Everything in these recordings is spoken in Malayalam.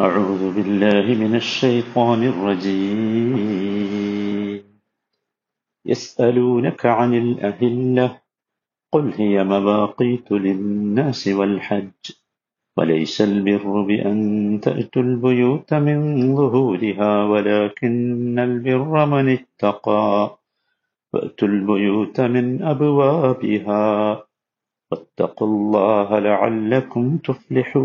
أعوذ بالله من الشيطان الرجيم. يسألونك عن الأهلة قل هي مواقيت للناس والحج وليس البر بأن تأتوا البيوت من ظهورها ولكن البر من اتقى فأتوا البيوت من أبوابها واتقوا الله لعلكم تفلحون.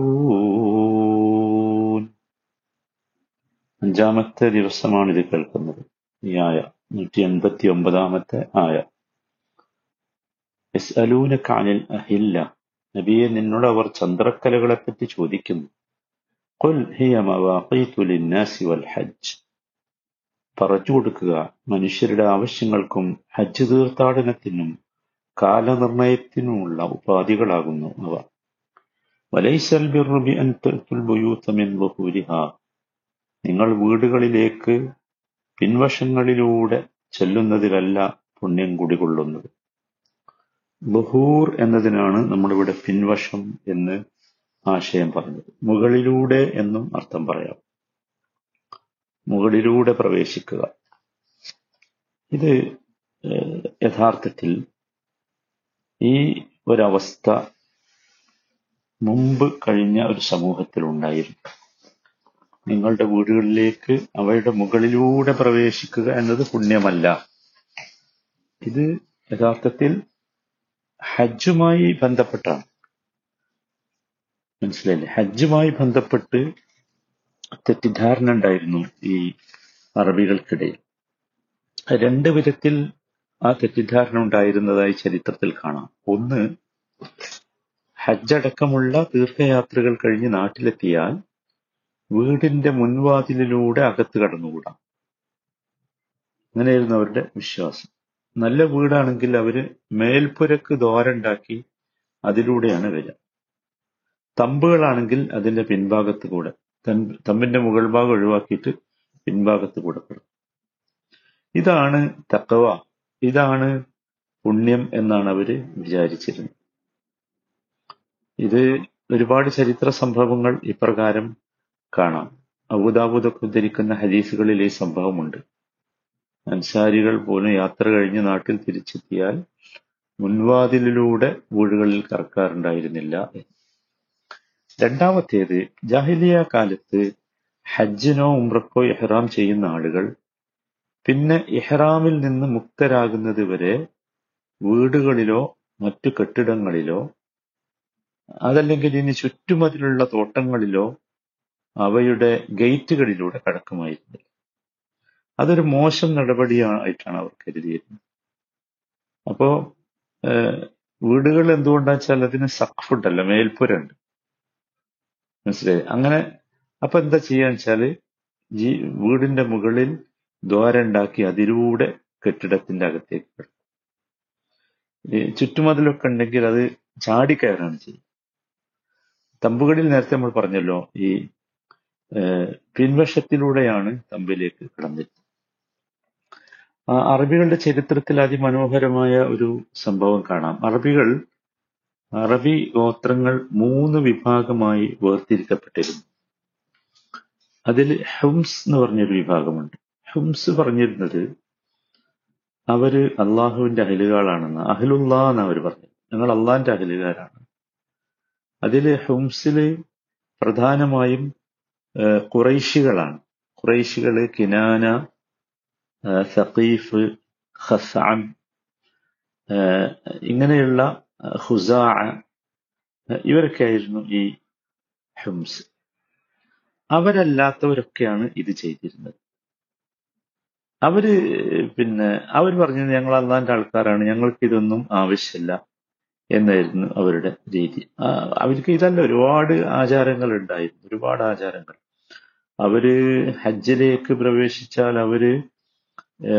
അഞ്ചാമത്തെ ദിവസമാണ് ഇത് കേൾക്കുന്നത്. ഈ ആയ നൂറ്റി എൺപത്തി ഒമ്പതാമത്തെ ആയ. എസ് അലൂന കാനിൽ അഹില്ല. നബിയെ നിന്നോട് അവർ ചന്ദ്രക്കലകളെ പറ്റി ചോദിക്കുന്നു മവാഖീതു ലിന്നാസി വൽ ഹജ്ജ്. പറഞ്ഞു കൊടുക്കുക മനുഷ്യരുടെ ആവശ്യങ്ങൾക്കും ഹജ്ജ് തീർത്ഥാടനത്തിനും കാലനിർണയത്തിനുമുള്ള ഉപാധികളാകുന്നു അവ. വലൈസൽ ബിർറു ബി അൻ തുൽ ബുയൂത മിൻ നിങ്ങൾ വീടുകളിലേക്ക് പിൻവശങ്ങളിലൂടെ ചെല്ലുന്നതിലല്ല പുണ്യം കുടികൊള്ളുന്നത് ബഹൂർ എന്നതിനാണ് നമ്മളിവിടെ പിൻവശം എന്ന് ആശയം പറഞ്ഞത്. മുകളിലൂടെ എന്നും അർത്ഥം പറയാം. മുകളിലൂടെ പ്രവേശിക്കുക. ഇത് യഥാർത്ഥത്തിൽ ഈ ഒരവസ്ഥ മുമ്പ് കഴിഞ്ഞ ഒരു സമൂഹത്തിൽ ഉണ്ടായിരുന്നു നിങ്ങളുടെ വീടുകളിലേക്ക് അവയുടെ മുകളിലൂടെ പ്രവേശിക്കുക എന്നത് പുണ്യമല്ല. ഇത് യഥാർത്ഥത്തിൽ ഹജ്ജുമായി ബന്ധപ്പെട്ടാണ്. മനസ്സിലായില്ലേ? ഹജ്ജുമായി ബന്ധപ്പെട്ട് തെറ്റിദ്ധാരണ ഉണ്ടായിരുന്നു ഈ അറബികൾക്കിടയിൽ. രണ്ട് വിധത്തിൽ ആ തെറ്റിദ്ധാരണ ഉണ്ടായിരുന്നതായി ചരിത്രത്തിൽ കാണാം. ഒന്ന് ഹജ്ജടക്കമുള്ള തീർത്ഥയാത്രകൾ കഴിഞ്ഞ് നാട്ടിലെത്തിയാൽ വീടിന്റെ മുൻവാതിലിലൂടെ അകത്ത് കടന്നുകൂടാം. അങ്ങനെയായിരുന്നു അവരുടെ വിശ്വാസം. നല്ല വീടാണെങ്കിൽ അവർ മേൽപ്പുരക്ക് ദ്വാരണ്ടാക്കി അതിലൂടെയാണ് വരിക. തമ്പുകളാണെങ്കിൽ അതിന്റെ പിൻഭാഗത്ത് കൂടെ തമ്പിന്റെ മുകൾ ഭാഗം ഒഴിവാക്കിയിട്ട് പിൻഭാഗത്ത് കൂടെ പെടും. ഇതാണ് തക്കവ. ഇതാണ് പുണ്യം എന്നാണ് അവർ വിചാരിച്ചിരുന്നത്. ഇത് ഒരുപാട് ചരിത്ര സംഭവങ്ങൾ ഇപ്രകാരം കാണാം. അബുദാബുദൊക്കെ ഉദ്ധരിക്കുന്ന ഹദീസുകളിൽ ഈ സംഭവമുണ്ട്. അൻസാരികൾ പോലും യാത്ര കഴിഞ്ഞ് നാട്ടിൽ തിരിച്ചെത്തിയാൽ മുൻവാതിലിലൂടെ വീടുകളിൽ കറക്കാറുണ്ടായിരുന്നില്ല. രണ്ടാമത്തേത് ജാഹിലിയ കാലത്ത് ഹജ്ജിനോ ഉംറക്കോ ഇഹ്റാം ചെയ്യുന്ന ആളുകൾ പിന്നെ ഇഹ്റാമിൽ നിന്ന് മുക്തരാകുന്നത് വരെ വീടുകളിലോ മറ്റു കെട്ടിടങ്ങളിലോ അതല്ലെങ്കിൽ ഇനി ചുറ്റുമതിലുള്ള തോട്ടങ്ങളിലോ അവയുടെ ഗേറ്റുകളിലൂടെ കടക്കുമായിരുന്നു. അതൊരു മോശം നടപടിയായിട്ടാണ് അവർ കരുതിയിരുന്നത്. അപ്പോ വീടുകൾ എന്തുകൊണ്ടാ വെച്ചാൽ അതിന് സഖഫുണ്ടല്ലോ മേൽപ്പുരണ്ട്. മനസ്സിലായി? അങ്ങനെ അപ്പൊ എന്താ ചെയ്യാന്ന് വെച്ചാൽ ജീ വീടിന്റെ മുകളിൽ ദ്വാരം ഉണ്ടാക്കി അതിലൂടെ കെട്ടിടത്തിന്റെ അകത്തേക്ക് ചുറ്റുമതിലൊക്കെ ഉണ്ടെങ്കിൽ അത് ചാടിക്കയറാണ് ചെയ്യുക തമ്പുകളിൽ നേരത്തെ നമ്മൾ പറഞ്ഞല്ലോ ഈ പിൻവശത്തിലൂടെയാണ് തമ്പിലേക്ക് കടന്നിരുന്നത് അറബികളുടെ ചരിത്രത്തിൽ അതിമനോഹരമായ ഒരു സംഭവം കാണാം. അറബികൾ അറബി ഗോത്രങ്ങൾ മൂന്ന് വിഭാഗമായി വേർതിരിക്കപ്പെട്ടിരുന്നു. അതിൽ ഹംസ് എന്ന് പറഞ്ഞൊരു വിഭാഗമുണ്ട്. ഹംസ് പറഞ്ഞിരുന്നത് അവർ അള്ളാഹുവിന്റെ അഹലുകളാണെന്ന് അഹ്ലുല്ലാ എന്ന് അവർ പറഞ്ഞു. ഞങ്ങൾ അള്ളാഹിന്റെ അഹലുകാരാണ്. അതിൽ ഹുംസിൽ പ്രധാനമായും ഏഹ്, ഖുറൈശികളാണ്. ഖുറൈശികൾ കിനാന സഖീഫ് ഖസാൻ ഇങ്ങനെയുള്ള ഹുസാ ഇവരൊക്കെയായിരുന്നു ഈ ഹുംസ്. അവരല്ലാത്തവരൊക്കെയാണ് ഇത് ചെയ്തിരുന്നത്. അവർ പിന്നെ അവർ പറഞ്ഞത് ഞങ്ങൾ അള്ളാന്റെ ആൾക്കാരാണ് ഞങ്ങൾക്ക് ഇതൊന്നും ആവശ്യമില്ല എന്നായിരുന്നു അവരുടെ രീതി. അവർക്ക് ഇതല്ല ഒരുപാട് ആചാരങ്ങൾ ഉണ്ടായിരുന്നു ഒരുപാട് ആചാരങ്ങൾ. അവർ ഹജ്ജിലേക്ക് പ്രവേശിച്ചാൽ അവർ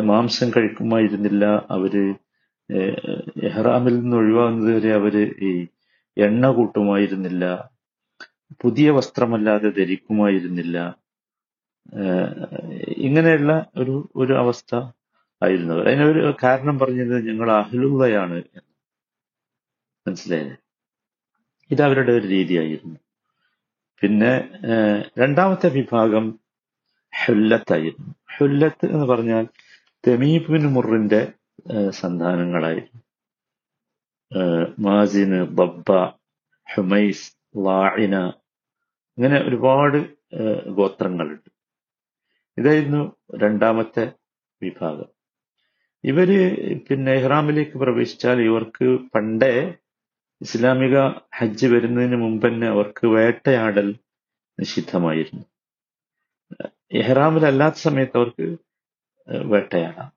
മാംസം കഴിക്കുമായിരുന്നില്ല. അവർ എഹ്റാമിൽ നിന്ന് ഒഴിവാകുന്നത് വരെ അവർ ഈ എണ്ണ കൂട്ടുമായിരുന്നില്ല. പുതിയ വസ്ത്രമല്ലാതെ ധരിക്കുമായിരുന്നില്ല. ഇങ്ങനെയുള്ള ഒരു ഒരു അവസ്ഥ ആയിരുന്നു. അതിനൊരു കാരണം പറഞ്ഞത് ഞങ്ങൾ അഹ്ലുള്ളയാണ് മനസ്സിലായത് ഇത് അവരുടെ ഒരു രീതിയായിരുന്നു. പിന്നെ രണ്ടാമത്തെ വിഭാഗം ഹുല്ലത്തായിരുന്നു ഹുല്ലത്ത് എന്ന് പറഞ്ഞാൽ തെമീബിൻ മുറിന്റെ സന്താനങ്ങളായിരുന്നു മാസിന് ബബ്ബ ഹുമൈസ് ലാഇന ഇങ്ങനെ ഒരുപാട് ഗോത്രങ്ങളുണ്ട്. ഇതായിരുന്നു രണ്ടാമത്തെ വിഭാഗം. ഇവർ പിന്നെ ഇഹ്റാമിലേക്ക് പ്രവേശിച്ചാൽ ഇവർക്ക് പണ്ടേ ഇസ്ലാമിക ഹജ്ജ് വരുന്നതിന് മുമ്പ് തന്നെ അവർക്ക് വേട്ടയാടൽ നിഷിദ്ധമായിരുന്നു. എഹ്റാമിലല്ലാത്ത സമയത്ത് അവർക്ക് വേട്ടയാടാം.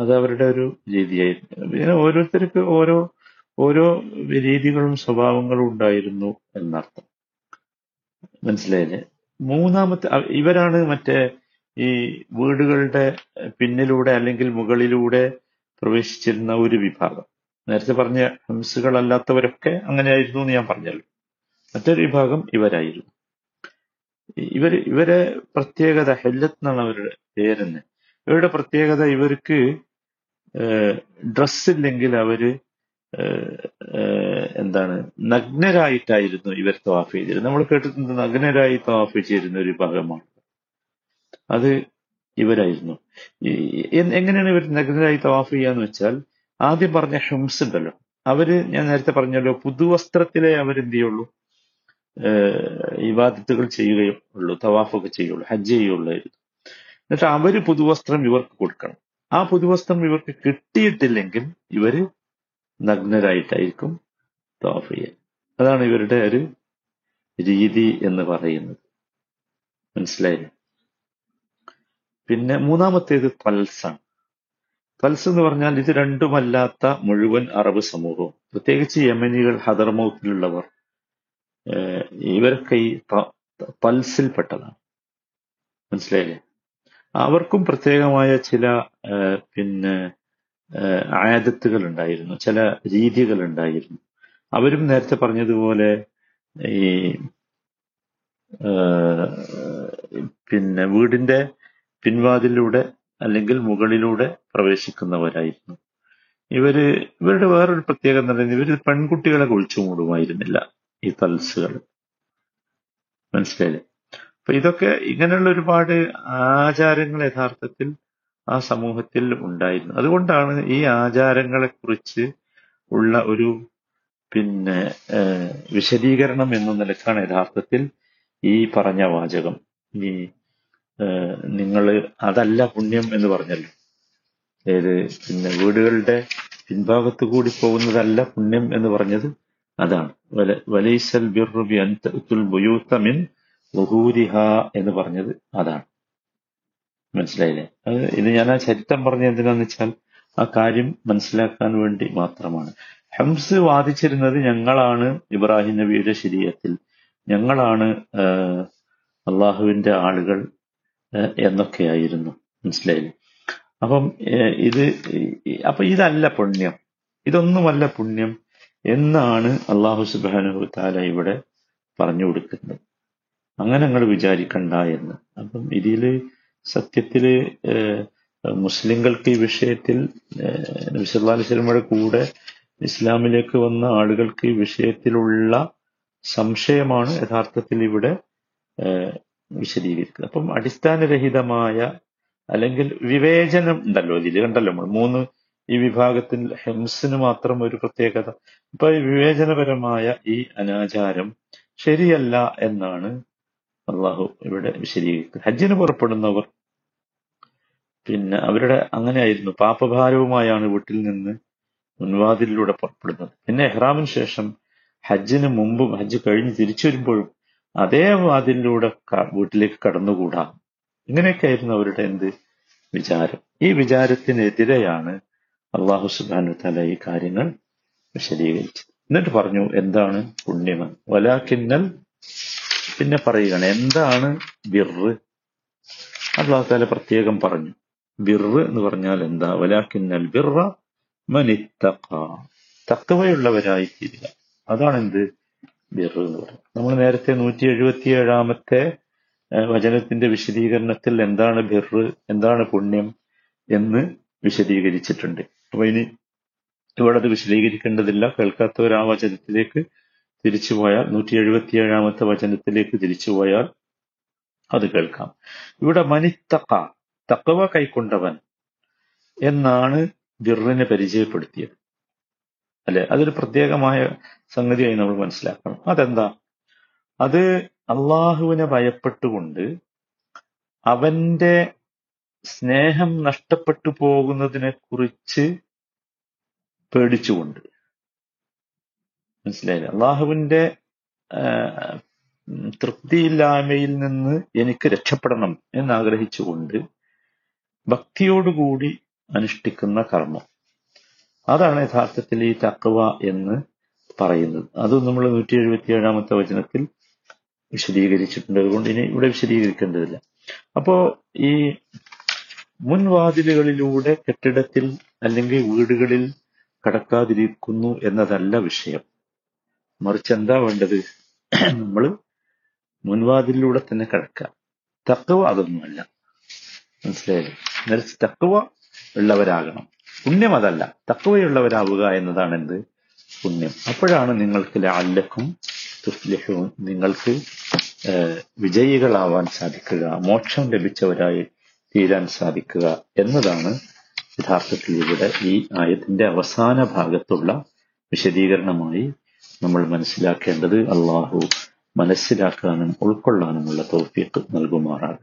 അത് അവരുടെ ഒരു രീതിയായിരുന്നു. ഇങ്ങനെ ഓരോരുത്തർക്ക് ഓരോ ഓരോ രീതികളും സ്വഭാവങ്ങളും ഉണ്ടായിരുന്നു എന്നർത്ഥം. മനസ്സിലായില്ലേ? മൂന്നാമത്തെ ഇവരാണ് മറ്റേ ഈ വീടുകളുടെ പിന്നിലൂടെ അല്ലെങ്കിൽ മുകളിലൂടെ പ്രവേശിച്ചിരുന്ന ഒരു വിഭാഗം. നേരത്തെ പറഞ്ഞ ഹംസുകളല്ലാത്തവരൊക്കെ അങ്ങനെയായിരുന്നു എന്ന് ഞാൻ പറഞ്ഞല്ലോ മറ്റൊരു വിഭാഗം ഇവരായിരുന്നു. ഇവർ ഇവരെ പ്രത്യേകത ഹെല്ലത്ത് എന്നാണ് അവരുടെ പേരെന്ന്. ഇവരുടെ പ്രത്യേകത ഇവർക്ക് ഡ്രസ് ഇല്ലെങ്കിൽ അവർ എന്താണ് നഗ്നരായിട്ടായിരുന്നു ഇവർ തവാഫ് ചെയ്തിരുന്നത്. നമ്മൾ കേട്ടിട്ടുണ്ട് നഗ്നരായി തവാഫ് ചെയ്തിരുന്ന ഒരു വിഭാഗമാണ്. അത് ഇവരായിരുന്നു. എങ്ങനെയാണ് ഇവർ നഗ്നരായി തവാഫ് ചെയ്യാന്ന് വെച്ചാൽ ആദ്യം പറഞ്ഞ ഹംസ് ഉണ്ടല്ലോ. അവർ ഞാൻ നേരത്തെ പറഞ്ഞല്ലോ പുതുവസ്ത്രത്തിലെ അവരെന്ത് ചെയ്യുള്ളൂ ഇവാദത്തുകൾ ഇബാദത്തുകൾ ചെയ്യുകയുള്ളൂ തവാഫൊക്കെ ചെയ്യുള്ളൂ ഹജ്ജ് ചെയ്യുള്ളായിരുന്നു എന്നിട്ട് അവർ പുതുവസ്ത്രം ഇവർക്ക് കൊടുക്കണം. ആ പുതുവസ്ത്രം ഇവർക്ക് കിട്ടിയിട്ടില്ലെങ്കിൽ ഇവർ നഗ്നരായിട്ടായിരിക്കും തവാഫ് ചെയ്യുക അതാണ് ഇവരുടെ ഒരു രീതി എന്ന് പറയുന്നത്. മനസ്സിലായില്ലേ? പിന്നെ മൂന്നാമത്തേത് പൽസാണ് പൽസ് എന്ന് പറഞ്ഞാൽ ഇത് രണ്ടുമല്ലാത്ത മുഴുവൻ അറബ് സമൂഹവും. പ്രത്യേകിച്ച് യമനികൾ ഹദർമൗത്തിലുള്ളവർ ഇവരൊക്കെ ഈ പൽസിൽ പൽസിൽപ്പെട്ടതാണ്. മനസ്സിലായില്ലേ? അവർക്കും പ്രത്യേകമായ ചില പിന്നെ ആയതത്തുകൾ ഉണ്ടായിരുന്നു ചില രീതികൾ ഉണ്ടായിരുന്നു അവരും നേരത്തെ പറഞ്ഞതുപോലെ ഈ പിന്നെ വീടിന്റെ പിൻവാതിലൂടെ അല്ലെങ്കിൽ മുകളിലൂടെ പ്രവേശിക്കുന്നവരായിരുന്നു. ഇവർ ഇവരുടെ വേറൊരു പ്രത്യേകത എന്ന് പറയുന്നത് ഇവർ പെൺകുട്ടികളെ കുളിച്ചു മൂടുമായിരുന്നില്ല ഈ തൽസുകൾ മനസ്സിലായില്ലേ? അപ്പൊ ഇതൊക്കെ ഇങ്ങനെയുള്ള ഒരുപാട് ആചാരങ്ങൾ യഥാർത്ഥത്തിൽ ആ സമൂഹത്തിൽ ഉണ്ടായിരുന്നു. അതുകൊണ്ടാണ് ഈ ആചാരങ്ങളെ കുറിച്ച് ഉള്ള ഒരു പിന്നെ വിശദീകരണം എന്ന നിലക്കാണ് യഥാർത്ഥത്തിൽ ഈ പറഞ്ഞ വാചകം. ഈ നിങ്ങൾ അതല്ല പുണ്യം എന്ന് പറഞ്ഞല്ലോ. ഏത് പിന്നെ വീടുകളുടെ പിൻഭാഗത്ത് കൂടി പോകുന്നതല്ല പുണ്യം എന്ന് പറഞ്ഞത് അതാണ്. വലൈസൽ ബിർറു ബി അൻ തഅ്തുൽ മിൻ ളുഹൂരിഹ എന്ന് പറഞ്ഞത് അതാണ്. മനസ്സിലായില്ലേ? അത് ഇത് ഞാൻ ആ ചരിത്രം പറഞ്ഞ എന്തിനാന്ന് വെച്ചാൽ ആ കാര്യം മനസ്സിലാക്കാൻ വേണ്ടി മാത്രമാണ്. ഹംസ് വാദിച്ചിരുന്നത് ഞങ്ങളാണ് ഇബ്രാഹിം നബിയുടെ ശരീരത്തിൽ. ഞങ്ങളാണ് അള്ളാഹുവിന്റെ ആളുകൾ എന്നൊക്കെയായിരുന്നു. മനസ്സിലായില്ലേ? അപ്പം ഇത് അപ്പൊ ഇതല്ല പുണ്യം. ഇതൊന്നുമല്ല പുണ്യം എന്നാണ് അള്ളാഹു സുബാനു താല ഇവിടെ പറഞ്ഞു കൊടുക്കുന്നത്. അങ്ങനെ നിങ്ങൾ വിചാരിക്കണ്ട എന്ന്. അപ്പം ഇതിൽ സത്യത്തിൽ മുസ്ലിങ്ങൾക്ക് ഈ വിഷയത്തിൽ ഏഹ്, നബി സല്ലല്ലാഹു അലൈഹി വസല്ലമയുടെ കൂടെ ഇസ്ലാമിലേക്ക് വന്ന ആളുകൾക്ക് ഈ വിഷയത്തിലുള്ള സംശയമാണ് യഥാർത്ഥത്തിൽ ഇവിടെ വിശദീകരിക്കുന്നത് അപ്പം അടിസ്ഥാനരഹിതമായ അല്ലെങ്കിൽ വിവേചനം ഉണ്ടല്ലോ ഇതിൽ കണ്ടല്ലോ നമ്മൾ. മൂന്ന് ഈ വിഭാഗത്തിൽ ഹെംസിന് മാത്രം ഒരു പ്രത്യേകത. അപ്പൊ ഈ വിവേചനപരമായ ഈ അനാചാരം ശരിയല്ല എന്നാണ് അള്ളാഹു ഇവിടെ വിശദീകരിക്കുന്നത്. ഹജ്ജിന് പുറപ്പെടുന്നവർ പിന്നെ അവരുടെ അങ്ങനെയായിരുന്നു. പാപഭാരവുമായാണ് വീട്ടിൽ നിന്ന് മുൻവാതിലിലൂടെ പുറപ്പെടുന്നത്. പിന്നെ എഹ്റാമിന് ശേഷം ഹജ്ജിന് മുമ്പും ഹജ്ജ് കഴിഞ്ഞ് തിരിച്ചു വരുമ്പോഴും അതേ വാതിലിലൂടെ ക- വീട്ടിലേക്ക് കടന്നുകൂടാ. ഇങ്ങനെയൊക്കെ ആയിരുന്നു അവരുടെ എന്ത് വിചാരം. ഈ വിചാരത്തിനെതിരെയാണ് അള്ളാഹു സുബാനു തല ഈ കാര്യങ്ങൾ വിശദീകരിച്ചത്. എന്നിട്ട് പറഞ്ഞു എന്താണ് പുണ്യമ വലാക്കിന്നൽ പിന്നെ പറയുകയാണ് എന്താണ് ബിർറ്? അള്ളാഹു താല പ്രത്യേകം പറഞ്ഞു ബിർറ് എന്ന് പറഞ്ഞാൽ എന്താ? വലാക്കിന്നൽ ബിർറ മനിത്തക്ക തക്കവയുള്ളവരായി തീരുക അതാണ് ബിർറ് എന്ന് പറയും നമ്മൾ നേരത്തെ നൂറ്റി എഴുപത്തി ഏഴാമത്തെ വചനത്തിന്റെ വിശദീകരണത്തിൽ എന്താണ് ബിർറ് എന്താണ് പുണ്യം എന്ന് വിശദീകരിച്ചിട്ടുണ്ട്. അപ്പൊ ഇനി ഇവിടെ അത് വിശദീകരിക്കേണ്ടതില്ല. കേൾക്കാത്തവർ ആ വചനത്തിലേക്ക് തിരിച്ചു പോയാൽ നൂറ്റി എഴുപത്തിയേഴാമത്തെ വചനത്തിലേക്ക് തിരിച്ചു പോയാൽ അത് കേൾക്കാം. ഇവിടെ മനിത്തക്ക തക്കവ കൈക്കൊണ്ടവൻ എന്നാണ് ബിറിനെ പരിചയപ്പെടുത്തിയത്. അല്ലെ? അതൊരു പ്രത്യേകമായ സംഗതിയായി നമ്മൾ മനസ്സിലാക്കണം. അതെന്താ? അത് അള്ളാഹുവിനെ ഭയപ്പെട്ടുകൊണ്ട് അവന്റെ സ്നേഹം നഷ്ടപ്പെട്ടു പോകുന്നതിനെ കുറിച്ച് പേടിച്ചുകൊണ്ട്. മനസ്സിലായില്ല? അള്ളാഹുവിന്റെ തൃപ്തിയില്ലായ്മയിൽ നിന്ന് എനിക്ക് രക്ഷപ്പെടണം എന്നാഗ്രഹിച്ചുകൊണ്ട് ഭക്തിയോടുകൂടി അനുഷ്ഠിക്കുന്ന കർമ്മം. അതാണ് യഥാർത്ഥത്തിൽ ഈ തക്കവ എന്ന് പറയുന്നത്. അത് നമ്മൾ നൂറ്റി എഴുപത്തി ഏഴാമത്തെ വചനത്തിൽ വിശദീകരിച്ചിട്ടുണ്ട്. അതുകൊണ്ട് ഇനി ഇവിടെ വിശദീകരിക്കേണ്ടതില്ല. അപ്പോ ഈ മുൻവാതിലുകളിലൂടെ കെട്ടിടത്തിൽ അല്ലെങ്കിൽ വീടുകളിൽ കടക്കാതിരിക്കുന്നു എന്നതല്ല വിഷയം. മറിച്ച് എന്താ വേണ്ടത്? നമ്മൾ മുൻവാതിലൂടെ തന്നെ കടക്കുക. തക്കവ അതൊന്നുമല്ല. മനസ്സിലായില്ലേ? തക്കവ ഉള്ളവരാകണം. പുണ്യം അതല്ല തക്കവയുള്ളവരാവുക എന്നതാണ് എന്ത് പുണ്യം. അപ്പോഴാണ് നിങ്ങൾക്ക് ലാല്ലക്കും തുഫ്ലിഹവും നിങ്ങൾക്ക് വിജയികളാവാൻ സാധിക്കുക മോക്ഷം ലഭിച്ചവരായി തീരാൻ സാധിക്കുക എന്നതാണ് യഥാർത്ഥത്തിൽ ഇവിടെ ഈ ആയത്തിന്റെ അവസാന ഭാഗത്തുള്ള വിശദീകരണമായി നമ്മൾ മനസ്സിലാക്കേണ്ടത്. അള്ളാഹു മനസ്സിലാക്കാനും ഉൾക്കൊള്ളാനുമുള്ള തോഫിയത്ത് നൽകുമാറാണ്